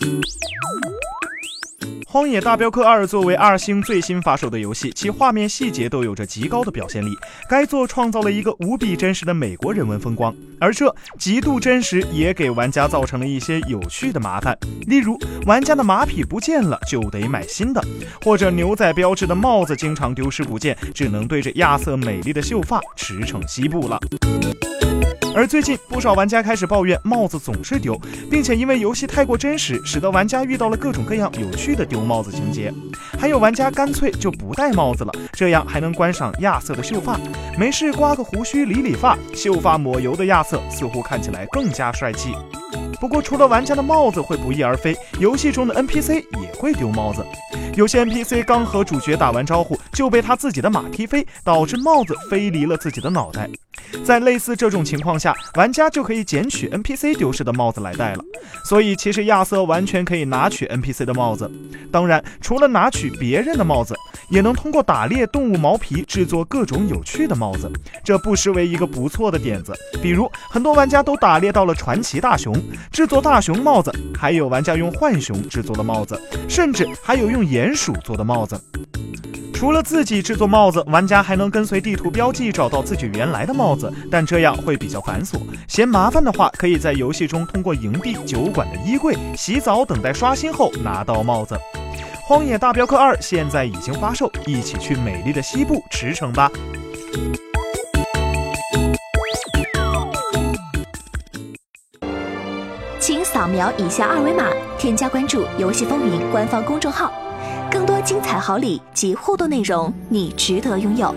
《荒野大镖客二》作为二星最新发售的游戏，其画面细节都有着极高的表现力。该作创造了一个无比真实的美国人文风光，而这极度真实也给玩家造成了一些有趣的麻烦。例如，玩家的马匹不见了就得买新的，或者牛仔标志的帽子经常丢失不见，只能对着亚瑟美丽的秀发驰骋西部了。而最近，不少玩家开始抱怨帽子总是丢，并且因为游戏太过真实，使得玩家遇到了各种各样有趣的丢帽子情节。还有玩家干脆就不戴帽子了，这样还能观赏亚瑟的秀发。没事刮个胡须理理发，秀发抹油的亚瑟似乎看起来更加帅气。不过，除了玩家的帽子会不翼而飞，游戏中的 NPC 也会丢帽子。有些 NPC 刚和主角打完招呼，就被他自己的马踢飞，导致帽子飞离了自己的脑袋。在类似这种情况下，玩家就可以捡取 NPC 丢失的帽子来戴了。所以，其实亚瑟完全可以拿取 NPC 的帽子。当然，除了拿取别人的帽子，也能通过打猎动物毛皮制作各种有趣的帽子，这不失为一个不错的点子。比如，很多玩家都打猎到了传奇大熊，制作大熊帽子；还有玩家用浣熊制作的帽子，甚至还有用鼹鼠做的帽子。除了自己制作帽子，玩家还能跟随地图标记找到自己原来的帽子，但这样会比较繁琐。嫌麻烦的话，可以在游戏中通过营地、酒馆的衣柜、洗澡等待刷新后拿到帽子。《荒野大镖客二》现在已经发售，一起去美丽的西部驰骋吧！请扫描以下二维码，添加关注“游戏风云”官方公众号。更多精彩好礼及互动内容，你值得拥有。